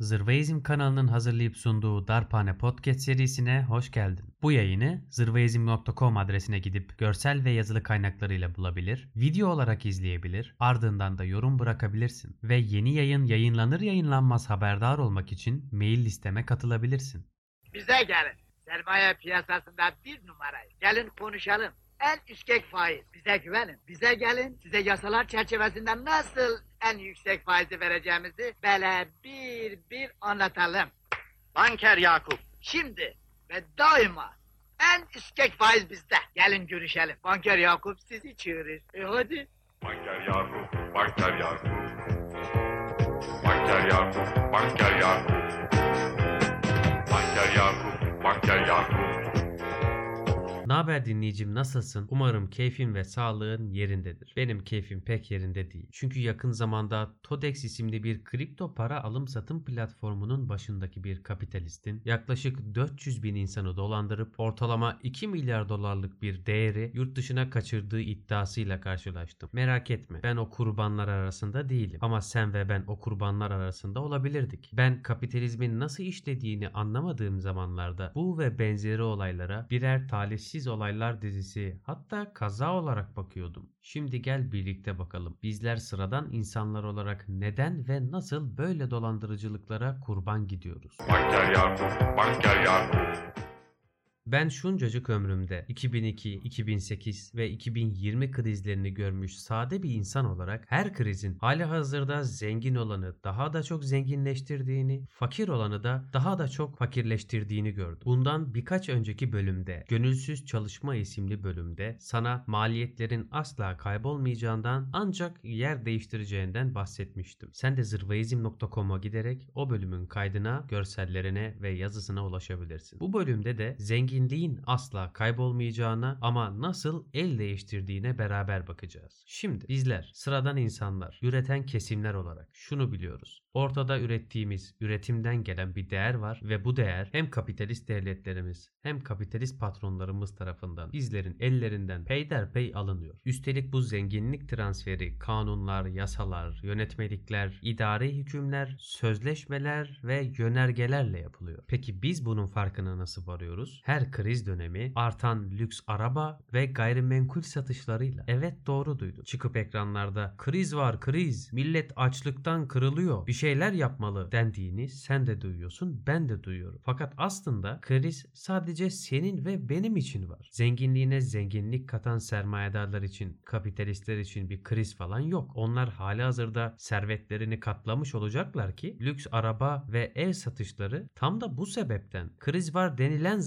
Zırvaizm kanalının hazırlayıp sunduğu Darphane Podcast serisine hoş geldin. Bu yayını zırvaizm.com adresine gidip görsel ve yazılı kaynaklarıyla bulabilir, video olarak izleyebilir, ardından da yorum bırakabilirsin. Ve yeni yayın yayınlanır yayınlanmaz haberdar olmak için mail listeme katılabilirsin. Bize gelin. Sermaye piyasasında bir numarayız. Gelin konuşalım. En üskek faiz. Bize güvenin. Bize gelin. Size yasalar çerçevesinde nasıl en yüksek faizi vereceğimizi böyle bir bir anlatalım. Banker Yakup. Şimdi ve daima en üskek faiz bizde. Gelin görüşelim. Banker Yakup sizi çağırır. E hadi. Banker Yakup, Banker Yakup. Banker Yakup, Banker Yakup. Banker Yakup, Banker Yakup. Naber dinleyicim nasılsın? Umarım keyfin ve sağlığın yerindedir. Benim keyfim pek yerinde değil. Çünkü yakın zamanda Todex isimli bir kripto para alım satım platformunun başındaki bir kapitalistin yaklaşık 400 bin insanı dolandırıp ortalama 2 milyar dolarlık bir değeri yurt dışına kaçırdığı iddiasıyla karşılaştım. Merak etme ben o kurbanlar arasında değilim. Ama sen ve ben o kurbanlar arasında olabilirdik. Ben kapitalizmin nasıl işlediğini anlamadığım zamanlarda bu ve benzeri olaylara birer talihsiz olaylar dizisi hatta kaza olarak bakıyordum. Şimdi gel birlikte bakalım. Bizler sıradan insanlar olarak neden ve nasıl böyle dolandırıcılıklara kurban gidiyoruz? Banker Yakup, Banker Yakup. Ben şuncacık ömrümde 2002, 2008 ve 2020 krizlerini görmüş sade bir insan olarak her krizin hali hazırda zengin olanı daha da çok zenginleştirdiğini, fakir olanı da daha da çok fakirleştirdiğini gördüm. Bundan birkaç önceki bölümde, Gönülsüz Çalışma isimli bölümde sana maliyetlerin asla kaybolmayacağından ancak yer değiştireceğinden bahsetmiştim. Sen de zırvaizm.com'a giderek o bölümün kaydına, görsellerine ve yazısına ulaşabilirsin. Bu bölümde de zenginliğin asla kaybolmayacağına ama nasıl el değiştirdiğine beraber bakacağız. Şimdi bizler sıradan insanlar, üreten kesimler olarak şunu biliyoruz. Ortada ürettiğimiz, üretimden gelen bir değer var ve bu değer hem kapitalist devletlerimiz hem kapitalist patronlarımız tarafından bizlerin ellerinden peyderpey alınıyor. Üstelik bu zenginlik transferi kanunlar, yasalar, yönetmelikler, idari hükümler, sözleşmeler ve yönergelerle yapılıyor. Peki biz bunun farkına nasıl varıyoruz? Her kriz dönemi artan lüks araba ve gayrimenkul satışlarıyla. Evet doğru duydun. Çıkıp ekranlarda kriz var kriz, millet açlıktan kırılıyor, bir şeyler yapmalı dendiğini sen de duyuyorsun, ben de duyuyorum. Fakat aslında kriz sadece senin ve benim için var. Zenginliğine zenginlik katan sermayedarlar için, kapitalistler için bir kriz falan yok. Onlar hali hazırda servetlerini katlamış olacaklar ki lüks araba ve ev satışları tam da bu sebepten kriz var denilen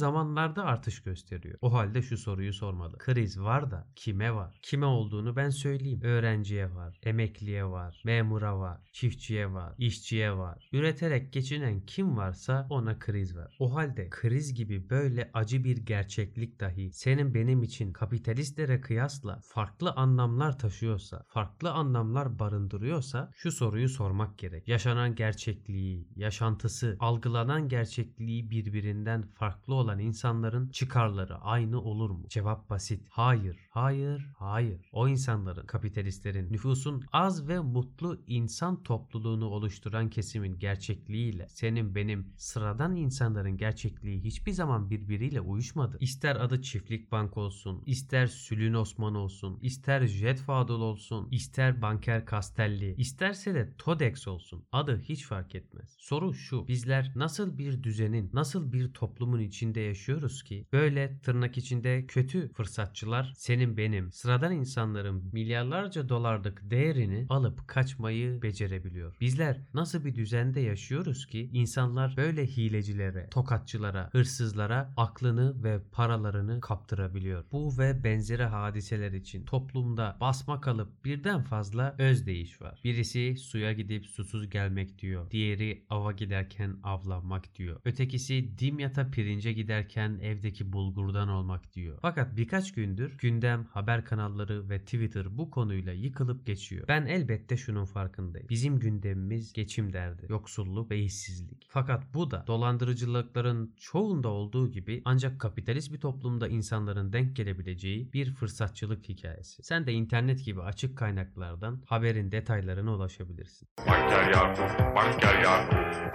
zamanlarda artış gösteriyor. O halde şu soruyu sormalı. Kriz var da kime var? Kime olduğunu ben söyleyeyim. Öğrenciye var, emekliye var, memura var, çiftçiye var, işçiye var. Üreterek geçinen kim varsa ona kriz var. O halde kriz gibi böyle acı bir gerçeklik dahi senin benim için kapitalistlere kıyasla farklı anlamlar taşıyorsa, farklı anlamlar barındırıyorsa şu soruyu sormak gerek. Yaşanan gerçekliği, yaşantısı, algılanan gerçekliği birbirinden farklı olan insanların çıkarları aynı olur mu? Cevap basit. Hayır, hayır, hayır. O insanların, kapitalistlerin, nüfusun az ve mutlu insan topluluğunu oluşturan kesimin gerçekliğiyle senin benim sıradan insanların gerçekliği hiçbir zaman birbiriyle uyuşmadı. İster adı Çiftlik Bank olsun, ister Sülün Osman olsun, ister Jet Fadıl olsun, ister Banker Castelli, isterse de Todex olsun. Adı hiç fark etmez. Soru şu. Bizler nasıl bir düzenin, nasıl bir toplumun içinde yaşıyoruz ki böyle tırnak içinde kötü fırsatçılar senin benim sıradan insanların milyarlarca dolarlık değerini alıp kaçmayı becerebiliyor. Bizler nasıl bir düzende yaşıyoruz ki insanlar böyle hilecilere, tokatçılara, hırsızlara aklını ve paralarını kaptırabiliyor. Bu ve benzeri hadiseler için toplumda basma kalıp birden fazla özdeyiş var. Birisi suya gidip susuz gelmek diyor. Diğeri ava giderken avlanmak diyor. Ötekisi dimyata pirince giderken evdeki bulgurdan olmak diyor. Fakat birkaç gündür gündem, haber kanalları ve Twitter bu konuyla yıkılıp geçiyor. Ben elbette şunun farkındayım. Bizim gündemimiz geçim derdi, yoksulluk ve işsizlik. Fakat bu da dolandırıcılıkların çoğunda olduğu gibi ancak kapitalist bir toplumda insanların denk gelebileceği bir fırsatçılık hikayesi. Sen de internet gibi açık kaynaklardan haberin detaylarına ulaşabilirsin. Banker Yakup, Banker Yakup.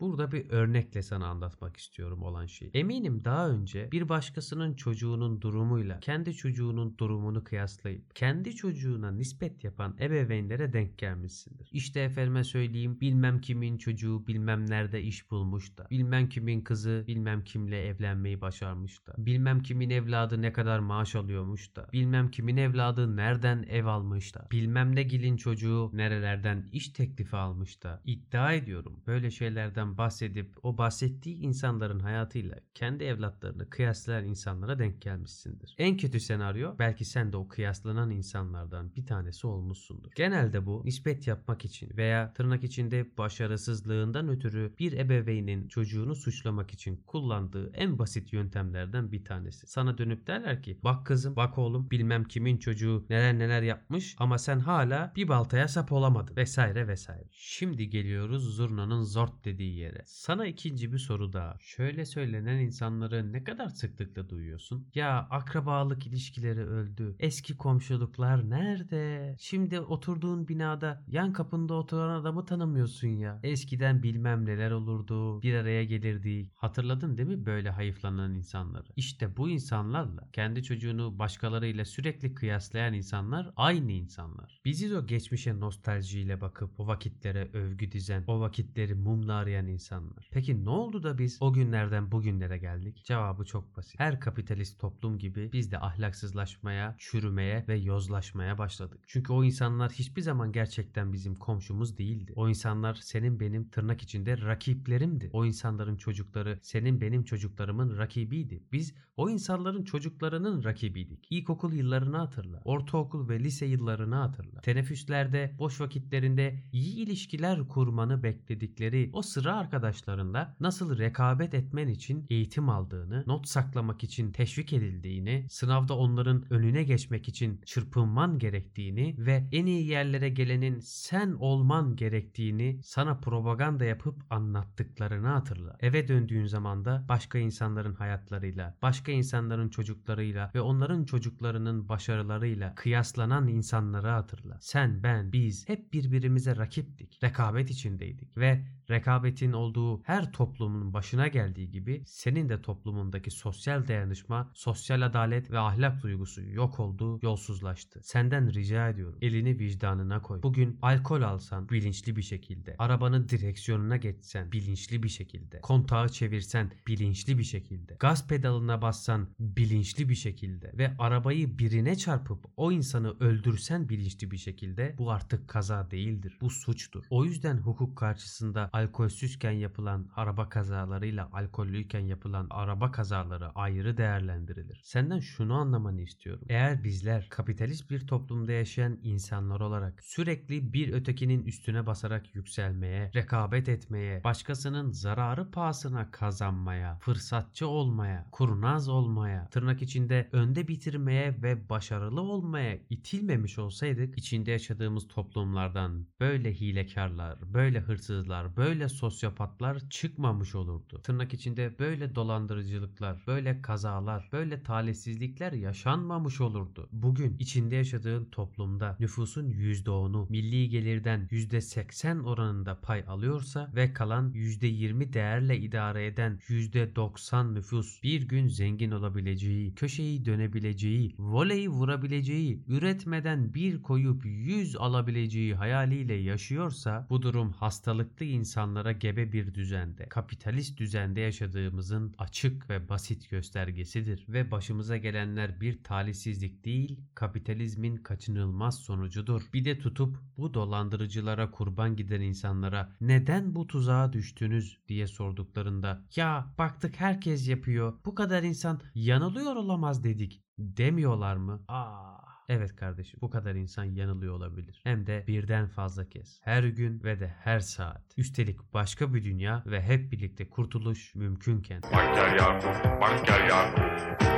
Burada bir örnekle sana anlatmak istiyorum olan şeyi. Eminim daha önce bir başkasının çocuğunun durumuyla kendi çocuğunun durumunu kıyaslayıp kendi çocuğuna nispet yapan ebeveynlere denk gelmişsindir. İşte efendime söyleyeyim bilmem kimin çocuğu bilmem nerede iş bulmuş da bilmem kimin kızı bilmem kimle evlenmeyi başarmış da bilmem kimin evladı ne kadar maaş alıyormuş da bilmem kimin evladı nereden ev almış da bilmem ne gilin çocuğu nerelerden iş teklifi almış da iddia ediyorum böyle şeylerden bahsedip o bahsettiği insanların hayatıyla kendi evlatlarını kıyaslayan insanlara denk gelmişsindir. En kötü senaryo belki sen de o kıyaslanan insanlardan bir tanesi olmuşsundur. Genelde bu nispet yapmak için veya tırnak içinde başarısızlığından ötürü bir ebeveynin çocuğunu suçlamak için kullandığı en basit yöntemlerden bir tanesi. Sana dönüp derler ki bak kızım bak oğlum bilmem kimin çocuğu neler neler yapmış ama sen hala bir baltaya sap olamadın vesaire vesaire. Şimdi geliyoruz zurnanın zort dediği yere. Sana ikinci bir soru daha. Şöyle söylenen insanları ne kadar sıklıkla duyuyorsun? Ya akrabalık ilişkileri öldü. Eski komşuluklar nerede? Şimdi oturduğun binada yan kapında oturan adamı tanımıyorsun ya. Eskiden bilmem neler olurdu. Bir araya gelirdik. Hatırladın değil mi böyle hayıflanan insanları? İşte bu insanlarla kendi çocuğunu başkalarıyla sürekli kıyaslayan insanlar aynı insanlar. Bizi o geçmişe nostaljiyle bakıp o vakitlere övgü dizen, o vakitleri mumla arayan insanlar. Peki ne oldu da biz o günlerden bugünlere geldik? Cevabı çok basit. Her kapitalist toplum gibi biz de ahlaksızlaşmaya, çürümeye ve yozlaşmaya başladık. Çünkü o insanlar hiçbir zaman gerçekten bizim komşumuz değildi. O insanlar senin benim tırnak içinde rakiplerimdi. O insanların çocukları senin benim çocuklarımın rakibiydi. Biz o insanların çocuklarının rakibiydik. İlkokul yıllarını hatırla. Ortaokul ve lise yıllarını hatırla. Teneffüslerde, boş vakitlerinde iyi ilişkiler kurmanı bekledikleri o sıra arkadaşlarında nasıl rekabet etmen için eğitim aldığını, not saklamak için teşvik edildiğini, sınavda onların önüne geçmek için çırpınman gerektiğini ve en iyi yerlere gelenin sen olman gerektiğini sana propaganda yapıp anlattıklarını hatırla. Eve döndüğün zaman da başka insanların hayatlarıyla, başka insanların çocuklarıyla ve onların çocuklarının başarılarıyla kıyaslanan insanları hatırla. Sen, ben, biz hep birbirimize rakiptik. Rekabet içindeydik ve rekabetin olduğu her toplumun başına geldiği gibi senin de toplumundaki sosyal dayanışma, sosyal adalet ve ahlak duygusu yok oldu, yolsuzlaştı. Senden rica ediyorum. Elini vicdanına koy. Bugün alkol alsan bilinçli bir şekilde, arabanın direksiyonuna geçsen bilinçli bir şekilde, kontağı çevirsen bilinçli bir şekilde, gaz pedalına bassan bilinçli bir şekilde ve arabayı birine çarpıp o insanı öldürsen bilinçli bir şekilde bu artık kaza değildir. Bu suçtur. O yüzden hukuk karşısında alkolsüzken yapılan araba kazalarıyla alkollüyken yapılan araba kazaları ayrı değerlendirilir. Senden şunu anlamanı istiyorum. Eğer bizler kapitalist bir toplumda yaşayan insanlar olarak sürekli bir ötekinin üstüne basarak yükselmeye, rekabet etmeye, başkasının zararı pahasına kazanmaya, fırsatçı olmaya, kurnaz olmaya, tırnak içinde önde bitirmeye ve başarılı olmaya itilmemiş olsaydık içinde yaşadığımız toplumlardan böyle hilekarlar, böyle hırsızlar, böyle sosyopatlar çıkmamış olurdu. Tırnak içinde böyle dolandırıcılıklar, böyle kazalar, böyle talihsizlikler yaşanmamış olurdu. Bugün içinde yaşadığın toplumda nüfusun %10'u milli gelirden %80 oranında pay alıyorsa ve kalan %20 değerle idare eden %90 nüfus bir gün zengin olabileceği, köşeyi dönebileceği, voleyi vurabileceği, üretmeden bir koyup 100 alabileceği hayaliyle yaşıyorsa bu durum hastalıklı insanlara gebe bir düzende, kapitalist düzende yaşadığımızın açık ve basit göstergesidir ve başımıza gelenler bir talihsizlik değil, kapitalizmin kaçınılmaz sonucudur. Bir de tutup bu dolandırıcılara kurban giden insanlara neden bu tuzağa düştünüz diye sorduklarında ya baktık herkes yapıyor bu kadar insan yanılıyor olamaz dedik demiyorlar mı? Aa Evet kardeşim bu kadar insan yanılıyor olabilir. Hem de birden fazla kez. Her gün ve de her saat. Üstelik başka bir dünya ve hep birlikte kurtuluş mümkünken. Banker Yakup, Banker Yakup.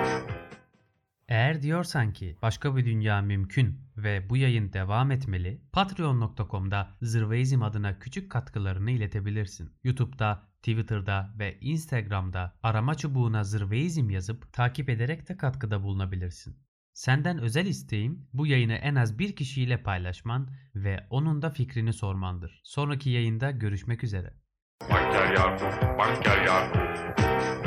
Eğer diyorsan ki başka bir dünya mümkün ve bu yayın devam etmeli, patreon.com'da Zırveizm adına küçük katkılarını iletebilirsin. YouTube'da, Twitter'da ve Instagram'da arama çubuğuna Zırveizm yazıp takip ederek de katkıda bulunabilirsin. Senden özel isteğim bu yayını en az bir kişiyle paylaşman ve onun da fikrini sormandır. Sonraki yayında görüşmek üzere. Banker Yakup, Banker Yakup.